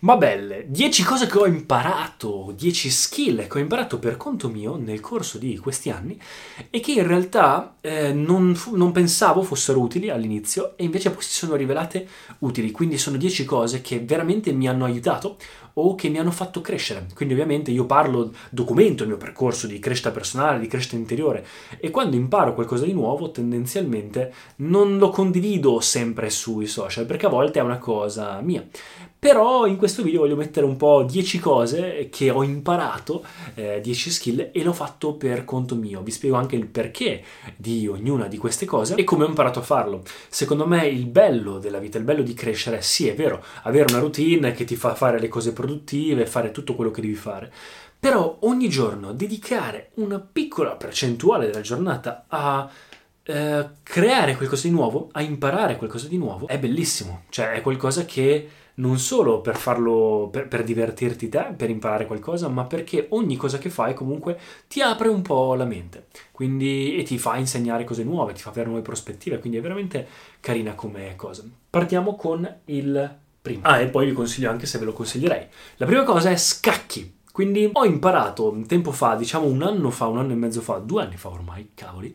ma belle. 10 cose che ho imparato, 10 skill che ho imparato per conto mio nel corso di questi anni e che in realtà eh, non, fu- non, pensavo fossero utili all'inizio e invece poi si sono rivelate utili. Quindi sono 10 cose che veramente mi hanno aiutato o che mi hanno fatto crescere. Quindi ovviamente io parlo, documento il mio percorso di crescita personale, di crescita interiore e quando imparo qualcosa di nuovo tendenzialmente non lo condivido sempre sui social perché a volte è una cosa mia. Però in questo video voglio mettere un po' 10 cose che ho imparato, eh, 10 skill e l'ho fatto per conto mio. Vi spiego anche il perché di ognuna di queste cose e come ho imparato a farlo. Secondo me il bello della vita, il bello di crescere, sì è vero, avere una routine che ti fa fare le cose produttive, fare tutto quello che devi fare. Però ogni giorno dedicare una piccola percentuale della giornata a eh, creare qualcosa di nuovo, a imparare qualcosa di nuovo, è bellissimo. Cioè è qualcosa che non solo per farlo, per, per, divertirti te, per imparare qualcosa, ma perché ogni cosa che fai comunque ti apre un po' la mente, quindi, e ti fa insegnare cose nuove, ti fa avere nuove prospettive, quindi è veramente carina come cosa. Partiamo con il primo. Ah, e poi vi consiglio anche se ve lo consiglierei. La prima cosa è scacchi. Quindi ho imparato un tempo fa, diciamo un anno fa, un anno e mezzo fa, due anni fa ormai, cavoli,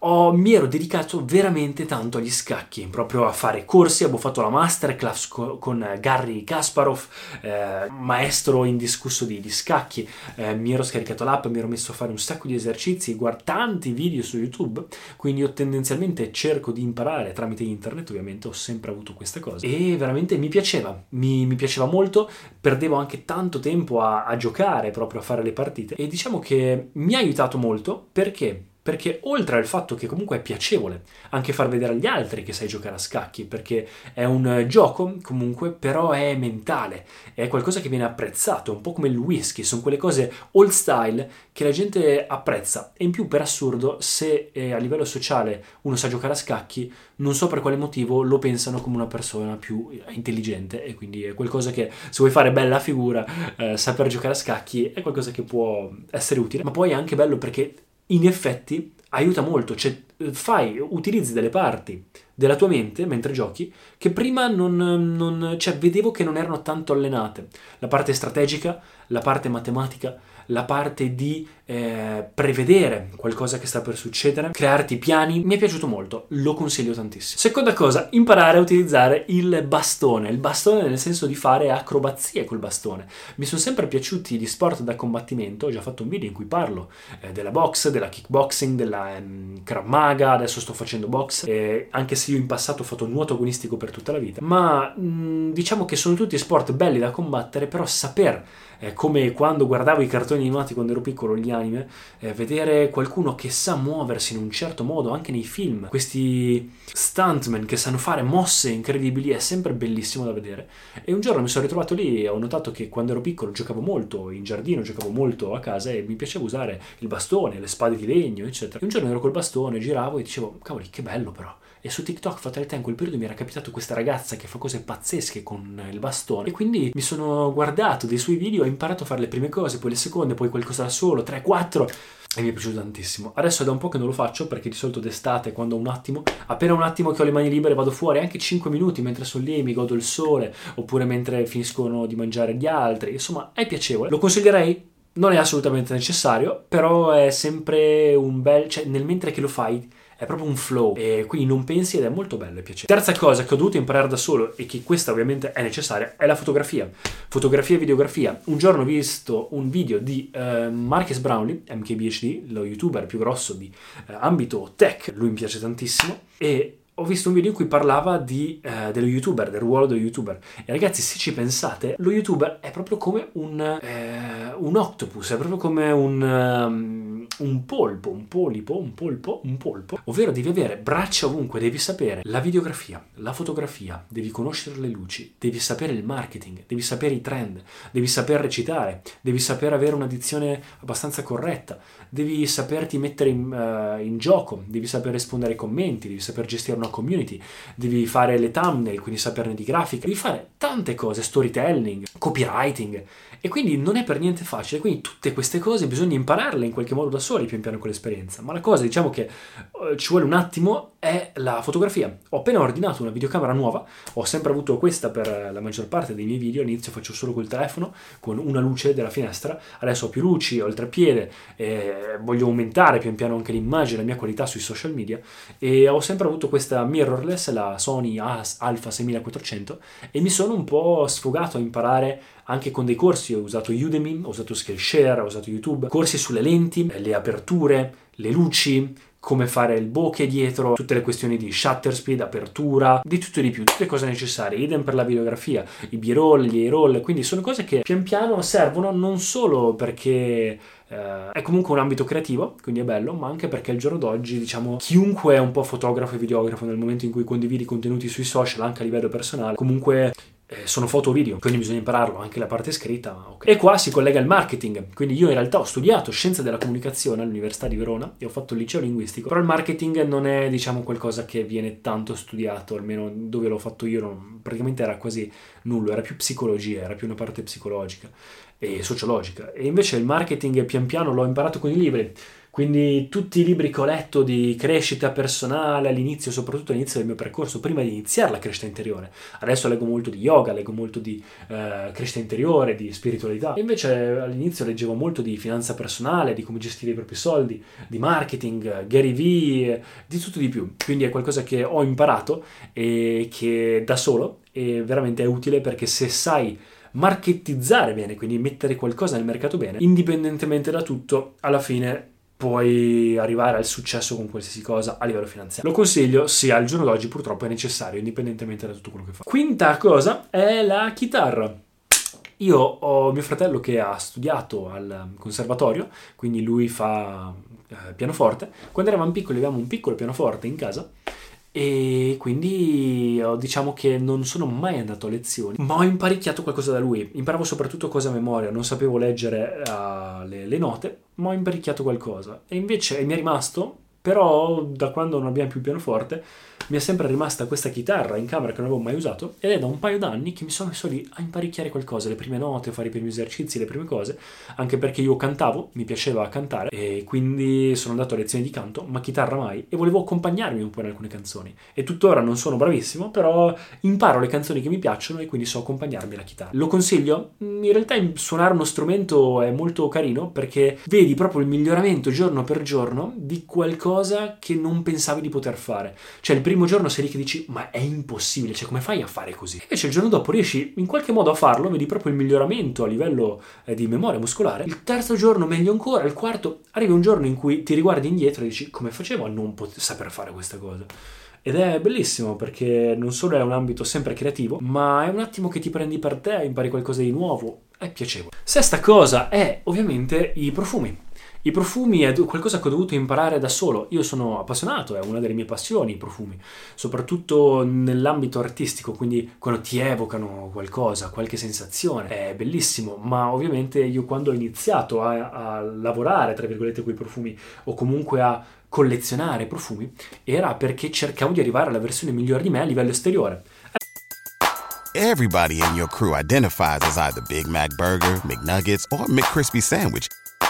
ho, mi ero dedicato veramente tanto agli scacchi, proprio a fare corsi, avevo fatto la masterclass co- con Gary Kasparov, eh, maestro indiscusso di, di scacchi, eh, mi ero scaricato l'app, mi ero messo a fare un sacco di esercizi, guardo tanti video su YouTube, quindi io tendenzialmente cerco di imparare tramite internet, ovviamente ho sempre avuto questa cosa e veramente mi piaceva, mi, mi piaceva molto, perdevo anche tanto tempo a, a giocare, proprio a fare le partite. E diciamo che mi ha aiutato molto perché perché oltre al fatto che comunque è piacevole anche far vedere agli altri che sai giocare a scacchi, perché è un gioco comunque, però è mentale, è qualcosa che viene apprezzato, un po' come il whisky, sono quelle cose old style che la gente apprezza. E in più per assurdo se eh, a livello sociale uno sa giocare a scacchi, non so per quale motivo lo pensano come una persona più intelligente e quindi è qualcosa che se vuoi fare bella figura, eh, saper giocare a scacchi è qualcosa che può essere utile, ma poi è anche bello perché in effetti aiuta molto, cioè fai, utilizzi delle parti della tua mente mentre giochi che prima non, non cioè, vedevo che non erano tanto allenate. La parte strategica, la parte matematica, la parte di eh, prevedere qualcosa che sta per succedere, crearti piani, mi è piaciuto molto, lo consiglio tantissimo. Seconda cosa, imparare a utilizzare il bastone, il bastone nel senso di fare acrobazie col bastone. Mi sono sempre piaciuti gli sport da combattimento, ho già fatto un video in cui parlo eh, della box, della kickboxing, della ehm, Krav Maga, adesso sto facendo box, eh, anche se io in passato ho fatto nuoto agonistico per tutta la vita, ma mh, mm, diciamo che sono tutti sport belli da combattere, però saper eh, come quando guardavo i cartoni animati quando ero piccolo, gli anime, eh, vedere qualcuno che sa muoversi in un certo modo anche nei film, questi stuntmen che sanno fare mosse incredibili, è sempre bellissimo da vedere. E un giorno mi sono ritrovato lì e ho notato che quando ero piccolo giocavo molto in giardino, giocavo molto a casa e mi piaceva usare il bastone, le spade di legno, eccetera. E un giorno ero col bastone, giravo e dicevo, cavoli, che bello però. E su TikTok, fatalità, in quel periodo mi era capitato questa ragazza che fa cose pazzesche con il bastone. E quindi mi sono guardato dei suoi video, ho imparato a fare le prime cose, poi le seconde, poi qualcosa da solo, 3, 4 e mi è piaciuto tantissimo. Adesso è da un po' che non lo faccio perché di solito d'estate, quando ho un attimo, appena un attimo che ho le mani libere, vado fuori anche 5 minuti mentre sono lì, mi godo il sole, oppure mentre finiscono di mangiare gli altri. Insomma, è piacevole. Lo consiglierei? Non è assolutamente necessario, però è sempre un bel... cioè nel mentre che lo fai è proprio un flow e quindi non pensi ed è molto bello e piacevole. Terza cosa che ho dovuto imparare da solo e che questa ovviamente è necessaria è la fotografia. Fotografia e videografia. Un giorno ho visto un video di uh, Marcus Brownlee, MKBHD, lo youtuber più grosso di uh, ambito tech, lui mi piace tantissimo e ho visto un video in cui parlava di, uh, dello youtuber, del ruolo dello youtuber. E ragazzi, se ci pensate, lo youtuber è proprio come un, uh, un octopus, è proprio come un, um, un polpo, un polipo, un polpo, un polpo, ovvero devi avere braccia ovunque, devi sapere la videografia, la fotografia, devi conoscere le luci, devi sapere il marketing, devi sapere i trend, devi saper recitare, devi saper avere una dizione abbastanza corretta, devi saperti mettere in, uh, in gioco, devi saper rispondere ai commenti, devi saper gestire una community, devi fare le thumbnail, quindi saperne di grafica, devi fare tante cose, storytelling, copywriting e quindi non è per niente facile, quindi tutte queste cose bisogna impararle in qualche modo da soli pian piano con l'esperienza, ma la cosa diciamo che uh, ci vuole un attimo è la fotografia. Ho appena ordinato una videocamera nuova, ho sempre avuto questa per la maggior parte dei miei video, all'inizio faccio solo col telefono, con una luce della finestra, adesso ho più luci, ho il treppiede, eh, voglio aumentare pian piano anche l'immagine, la mia qualità sui social media. E ho sempre avuto questa mirrorless, la Sony Alpha 6400 e mi sono un po' sfogato a imparare anche con dei corsi, ho usato Udemy, ho usato Skillshare, ho usato YouTube, corsi sulle lenti, le aperture, le luci, come fare il bokeh dietro, tutte le questioni di shutter speed, apertura, di tutto e di più, tutte cose necessarie, idem per la videografia, i b-roll, gli a-roll, quindi sono cose che pian piano servono non solo perché eh, è comunque un ambito creativo, quindi è bello, ma anche perché al giorno d'oggi, diciamo, chiunque è un po' fotografo e videografo nel momento in cui condividi contenuti sui social, anche a livello personale, comunque eh, sono foto o video, quindi bisogna impararlo, anche la parte scritta. Okay. E qua si collega il marketing, quindi io in realtà ho studiato scienze della comunicazione all'Università di Verona e ho fatto il liceo linguistico, però il marketing non è diciamo qualcosa che viene tanto studiato, almeno dove l'ho fatto io non, praticamente era quasi nullo, era più psicologia, era più una parte psicologica e sociologica. E invece il marketing pian piano l'ho imparato con i libri quindi tutti i libri che ho letto di crescita personale all'inizio, soprattutto all'inizio del mio percorso, prima di iniziare la crescita interiore. Adesso leggo molto di yoga, leggo molto di eh, crescita interiore, di spiritualità. Invece all'inizio leggevo molto di finanza personale, di come gestire i propri soldi, di marketing, Gary Vee, di tutto di più. Quindi è qualcosa che ho imparato e che da solo è veramente utile perché se sai marketizzare bene, quindi mettere qualcosa nel mercato bene, indipendentemente da tutto, alla fine puoi arrivare al successo con qualsiasi cosa a livello finanziario. Lo consiglio se al giorno d'oggi purtroppo è necessario, indipendentemente da tutto quello che fa. Quinta cosa è la chitarra. Io ho mio fratello che ha studiato al conservatorio, quindi lui fa eh, pianoforte. Quando eravamo piccoli avevamo un piccolo pianoforte in casa e quindi oh, diciamo che non sono mai andato a lezioni, ma ho imparecchiato qualcosa da lui. Imparavo soprattutto cose a memoria, non sapevo leggere uh, le, le, note, ma ho imparecchiato qualcosa. E invece mi è rimasto, però da quando non abbiamo più il pianoforte, mi è sempre rimasta questa chitarra in camera che non avevo mai usato ed è da un paio d'anni che mi sono messo lì a imparecchiare qualcosa, le prime note, fare i primi esercizi, le prime cose, anche perché io cantavo, mi piaceva cantare e quindi sono andato a lezioni di canto, ma chitarra mai, e volevo accompagnarmi un po' in alcune canzoni. E tuttora non sono bravissimo, però imparo le canzoni che mi piacciono e quindi so accompagnarmi alla chitarra. Lo consiglio? In realtà suonare uno strumento è molto carino perché vedi proprio il miglioramento giorno per giorno di qualcosa che non pensavi di poter fare. Cioè il primo giorno sei lì che dici ma è impossibile, cioè come fai a fare così? Invece il giorno dopo riesci in qualche modo a farlo, vedi proprio il miglioramento a livello eh, di memoria muscolare. Il terzo giorno meglio ancora, il quarto arrivi un giorno in cui ti riguardi indietro e dici come facevo a non pot- saper fare questa cosa? Ed è bellissimo perché non solo è un ambito sempre creativo, ma è un attimo che ti prendi per te, impari qualcosa di nuovo, è piacevole. Sesta cosa è ovviamente i profumi. I profumi è qualcosa che ho dovuto imparare da solo. Io sono appassionato, è una delle mie passioni i profumi, soprattutto nell'ambito artistico, quindi quando ti evocano qualcosa, qualche sensazione, è bellissimo. Ma ovviamente io quando ho iniziato a, a lavorare, tra virgolette, con i profumi o comunque a collezionare profumi, era perché cercavo di arrivare alla versione migliore di me a livello esteriore. Everybody in your crew identifies as either Big Mac Burger, McNuggets or McCrispy Sandwich.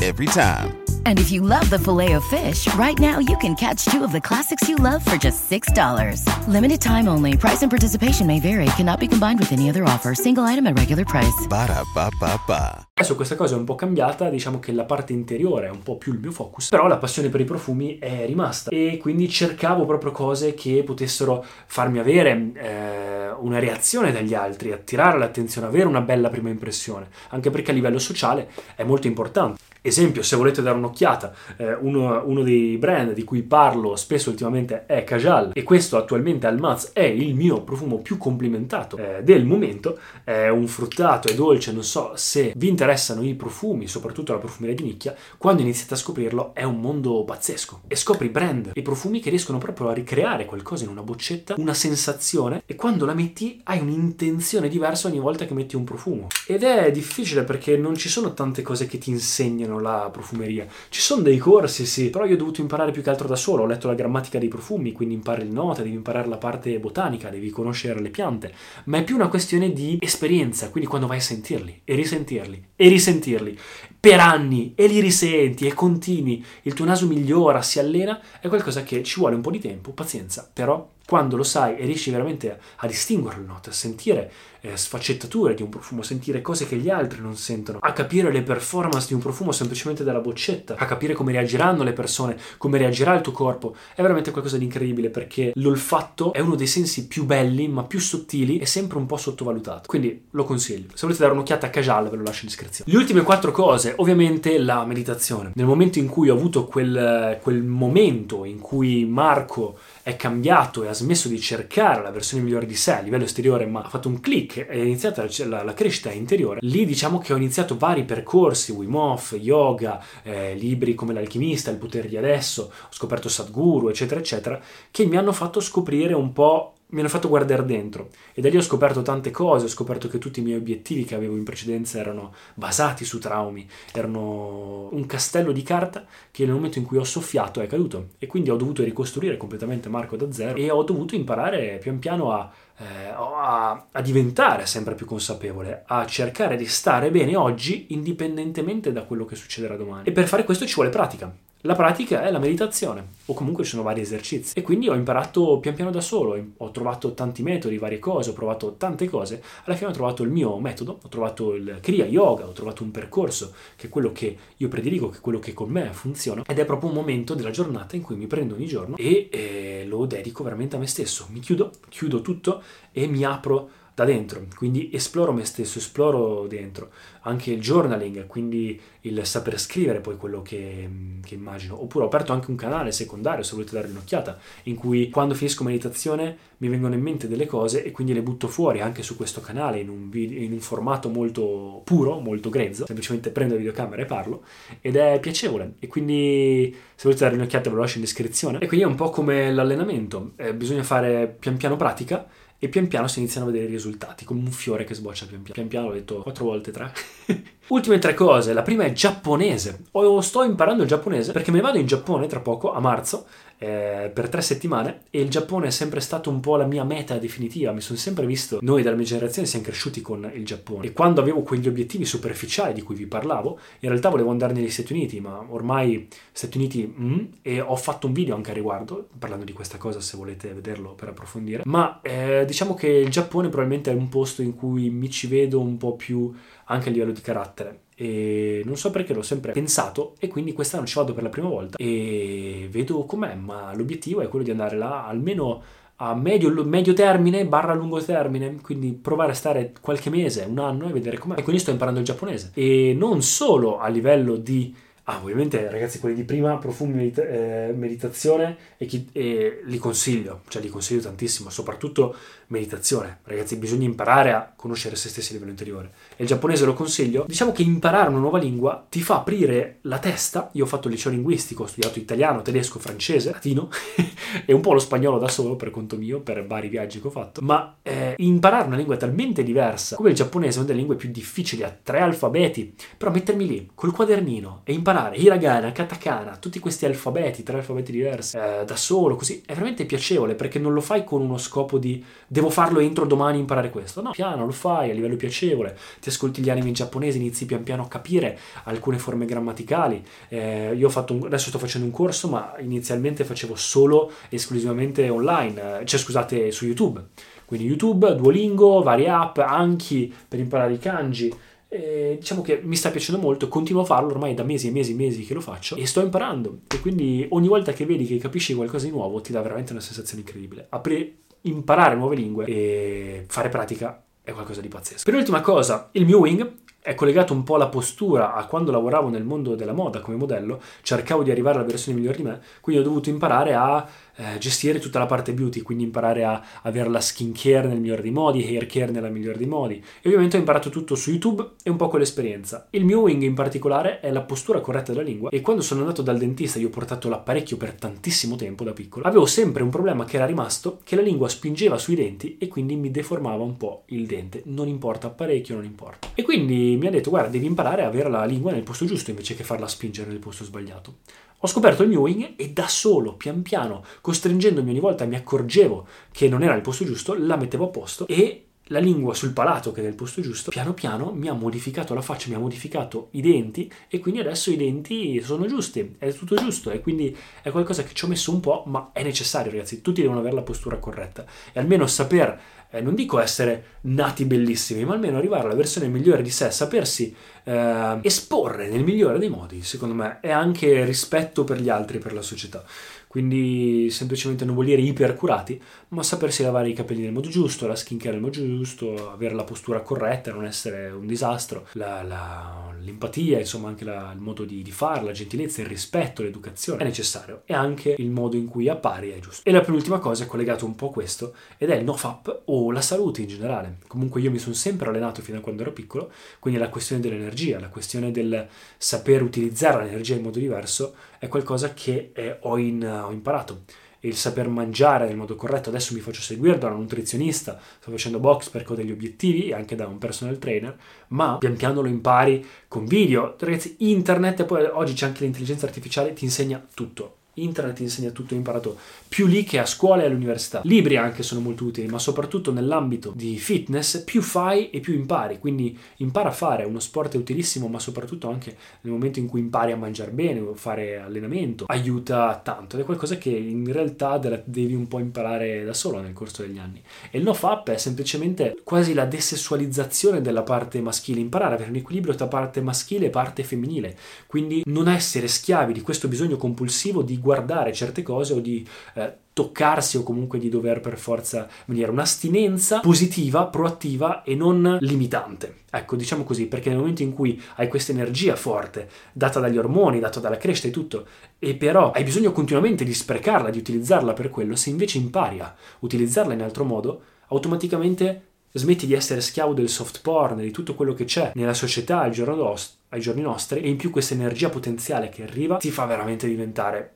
Every time. And if you love the filet of fish, right now you can catch two of the classics you love for just $6. Limited time only. Price and participation may vary. Cannot be combined with any other offer. Single item at regular price. Ba da ba ba ba. Adesso questa cosa è un po' cambiata, diciamo che la parte interiore è un po' più il mio focus, però la passione per i profumi è rimasta e quindi cercavo proprio cose che potessero farmi avere eh, una reazione dagli altri, attirare l'attenzione, avere una bella prima impressione, anche perché a livello sociale è molto importante. Esempio, se volete dare un'occhiata, eh, uno, uno, dei brand di cui parlo spesso ultimamente è Kajal e questo attualmente al Maz è il mio profumo più complimentato eh, del momento, è un fruttato e dolce, non so se vi interessano i profumi, soprattutto la profumeria di nicchia, quando iniziate a scoprirlo è un mondo pazzesco. E scopri brand e profumi che riescono proprio a ricreare qualcosa in una boccetta, una sensazione e quando la metti hai un'intenzione diversa ogni volta che metti un profumo. Ed è difficile perché non ci sono tante cose che ti insegnano la profumeria. Ci sono dei corsi, sì, però io ho dovuto imparare più che altro da solo. Ho letto la grammatica dei profumi, quindi impari il nota, devi imparare la parte botanica, devi conoscere le piante. Ma è più una questione di esperienza, quindi quando vai a sentirli e risentirli e risentirli per anni e li risenti e continui, il tuo naso migliora, si allena, è qualcosa che ci vuole un po' di tempo, pazienza, però quando lo sai e riesci veramente a, a distinguere le note, a sentire eh, sfaccettature di un profumo, a sentire cose che gli altri non sentono, a capire le performance di un profumo semplicemente dalla boccetta, a capire come reagiranno le persone, come reagirà il tuo corpo, è veramente qualcosa di incredibile perché l'olfatto è uno dei sensi più belli ma più sottili e sempre un po' sottovalutato. Quindi lo consiglio. Se volete dare un'occhiata a Cajal ve lo lascio in descrizione. Le ultime quattro cose, ovviamente la meditazione. Nel momento in cui ho avuto quel, quel momento in cui Marco è cambiato e ha smesso di cercare la versione migliore di sé a livello esteriore, ma ha fatto un click e è iniziata la, la, crescita interiore, lì diciamo che ho iniziato vari percorsi, Wim Hof, yoga, eh, libri come L'alchimista, Il potere di adesso, ho scoperto Sadhguru, eccetera, eccetera, che mi hanno fatto scoprire un po' mi hanno fatto guardare dentro. E da lì ho scoperto tante cose, ho scoperto che tutti i miei obiettivi che avevo in precedenza erano basati su traumi, erano un castello di carta che nel momento in cui ho soffiato è caduto. E quindi ho dovuto ricostruire completamente Marco da zero e ho dovuto imparare pian piano a, eh, a, a diventare sempre più consapevole, a cercare di stare bene oggi indipendentemente da quello che succederà domani. E per fare questo ci vuole pratica la pratica è la meditazione, o comunque ci sono vari esercizi. E quindi ho imparato pian piano da solo, ho trovato tanti metodi, varie cose, ho provato tante cose. Alla fine ho trovato il mio metodo, ho trovato il Kriya Yoga, ho trovato un percorso che è quello che io prediligo, che è quello che con me funziona. Ed è proprio un momento della giornata in cui mi prendo ogni giorno e eh, lo dedico veramente a me stesso. Mi chiudo, chiudo tutto e mi apro da dentro, quindi esploro me stesso, esploro dentro, anche il journaling, quindi il saper scrivere poi quello che, che, immagino, oppure ho aperto anche un canale secondario se volete dare un'occhiata, in cui quando finisco meditazione mi vengono in mente delle cose e quindi le butto fuori anche su questo canale in un, video, in un formato molto puro, molto grezzo, semplicemente prendo la videocamera e parlo. Ed è piacevole. E quindi se volete dare un'occhiata ve lo lascio in descrizione. E quindi è un po' come l'allenamento, eh, bisogna fare pian piano pratica e pian piano si iniziano a vedere i risultati, come un fiore che sboccia pian piano. Pian piano l'ho detto quattro volte, tre. Ultime tre cose. La prima è giapponese. O sto imparando il giapponese perché me ne vado in Giappone tra poco, a marzo, eh, per tre settimane e il Giappone è sempre stato un po' la mia meta definitiva. Mi sono sempre visto, noi della mia generazione siamo cresciuti con il Giappone e quando avevo quegli obiettivi superficiali di cui vi parlavo, in realtà volevo andare negli Stati Uniti, ma ormai Stati Uniti mm, e ho fatto un video anche a riguardo, parlando di questa cosa se volete vederlo per approfondire. Ma eh, diciamo che il Giappone probabilmente è un posto in cui mi ci vedo un po' più anche a livello di carattere e non so perché l'ho sempre pensato e quindi quest'anno ci vado per la prima volta e vedo com'è, ma l'obiettivo è quello di andare là almeno a medio, medio termine barra lungo termine, quindi provare a stare qualche mese, un anno e vedere com'è. E quindi sto imparando il giapponese e non solo a livello di Ah, ovviamente ragazzi quelli di prima, profumi medita- eh, meditazione e, chi- e, li consiglio, cioè li consiglio tantissimo, soprattutto meditazione. Ragazzi bisogna imparare a conoscere se stessi a livello interiore. E il giapponese lo consiglio. Diciamo che imparare una nuova lingua ti fa aprire la testa. Io ho fatto il liceo linguistico, ho studiato italiano, tedesco, francese, latino e un po' lo spagnolo da solo per conto mio, per vari viaggi che ho fatto. Ma eh, imparare una lingua talmente diversa come il giapponese, è una delle lingue più difficili, ha tre alfabeti, però mettermi lì col quadernino e imparare imparare hiragana, katakana, tutti questi alfabeti, tre alfabeti diversi, eh, da solo, così, è veramente piacevole perché non lo fai con uno scopo di devo farlo entro domani imparare questo. No, piano lo fai a livello piacevole, ti ascolti gli anime in giapponese, inizi pian piano a capire alcune forme grammaticali. Eh, io ho fatto un, adesso sto facendo un corso, ma inizialmente facevo solo esclusivamente online, eh, cioè scusate, su YouTube. Quindi YouTube, Duolingo, varie app, Anki per imparare i kanji, E diciamo che mi sta piacendo molto, continuo a farlo ormai da mesi e mesi e mesi che lo faccio e sto imparando. E quindi ogni volta che vedi che capisci qualcosa di nuovo ti dà veramente una sensazione incredibile. Apri, imparare nuove lingue e fare pratica è qualcosa di pazzesco. Per l'ultima cosa, il mio wing è collegato un po' alla postura a quando lavoravo nel mondo della moda come modello, cercavo di arrivare alla versione migliore di me, quindi ho dovuto imparare a eh, gestire tutta la parte beauty, quindi imparare a avere la skin care nel migliore dei modi, hair care nella migliore dei modi. E ovviamente ho imparato tutto su YouTube e un po' con l'esperienza. Il mio wing in particolare è la postura corretta della lingua e quando sono andato dal dentista, io ho portato l'apparecchio per tantissimo tempo da piccolo, avevo sempre un problema che era rimasto, che la lingua spingeva sui denti e quindi mi deformava un po' il dente. Non importa apparecchio, non importa. E quindi mi ha detto, guarda, devi imparare a avere la lingua nel posto giusto invece che farla spingere nel posto sbagliato. Ho scoperto il mewing e da solo, pian piano, costringendomi ogni volta mi accorgevo che non era il posto giusto, la mettevo a posto e la lingua sul palato che è nel posto giusto, piano piano mi ha modificato la faccia, mi ha modificato i denti e quindi adesso i denti sono giusti, è tutto giusto e quindi è qualcosa che ci ho messo un po', ma è necessario ragazzi, tutti devono avere la postura corretta e almeno saper eh, non dico essere nati bellissimi, ma almeno arrivare alla versione migliore di sé, sapersi eh, esporre nel migliore dei modi, secondo me, è anche rispetto per gli altri, per la società. Quindi semplicemente non vuol dire ipercurati, ma sapersi lavare i capelli nel modo giusto, la skincare nel modo giusto, avere la postura corretta, non essere un disastro, la, la, l'empatia, insomma anche la, il modo di, di fare, la gentilezza, il rispetto, l'educazione è necessario e anche il modo in cui appari è giusto. E la penultima cosa è collegato un po' a questo ed è il nofap o la salute in generale. Comunque io mi sono sempre allenato fino a quando ero piccolo, quindi la questione dell'energia, la questione del saper utilizzare l'energia in modo diverso è qualcosa che ho, in, ho imparato il saper mangiare nel modo corretto. Adesso mi faccio seguire da una nutrizionista, sto facendo box perché ho degli obiettivi e anche da un personal trainer, ma pian piano lo impari con video. Ragazzi, internet e poi oggi c'è anche l'intelligenza artificiale, ti insegna tutto. Internet insegna tutto, ho imparato più lì che a scuola e all'università. Libri anche sono molto utili, ma soprattutto nell'ambito di fitness, più fai e più impari. Quindi impara a fare, uno sport è utilissimo, ma soprattutto anche nel momento in cui impari a mangiare bene o fare allenamento, aiuta tanto ed è qualcosa che in realtà devi un po' imparare da solo nel corso degli anni. E il no-fap è semplicemente quasi la desessualizzazione della parte maschile, imparare ad avere un equilibrio tra parte maschile e parte femminile, quindi non essere schiavi di questo bisogno compulsivo di guardare certe cose o di eh, toccarsi o comunque di dover per forza venire un'astinenza positiva, proattiva e non limitante. Ecco, diciamo così, perché nel momento in cui hai questa energia forte, data dagli ormoni, data dalla crescita e tutto, e però hai bisogno continuamente di sprecarla, di utilizzarla per quello, se invece impari a utilizzarla in altro modo, automaticamente smetti di essere schiavo del soft porn, di tutto quello che c'è nella società al giorno ai giorni nostri, e in più questa energia potenziale che arriva ti fa veramente diventare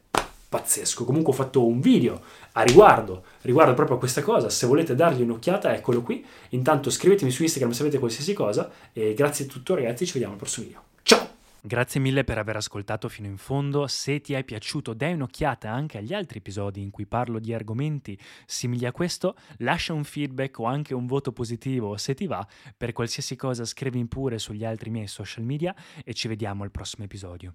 pazzesco. Comunque ho fatto un video a riguardo, riguardo proprio a questa cosa. Se volete dargli un'occhiata, eccolo qui. Intanto scrivetemi su Instagram se avete qualsiasi cosa. E grazie a tutto, ragazzi. Ci vediamo al prossimo video. Ciao! Grazie mille per aver ascoltato fino in fondo. Se ti è piaciuto, dai un'occhiata anche agli altri episodi in cui parlo di argomenti simili a questo. Lascia un feedback o anche un voto positivo se ti va. Per qualsiasi cosa scrivi pure sugli altri miei social media e ci vediamo al prossimo episodio.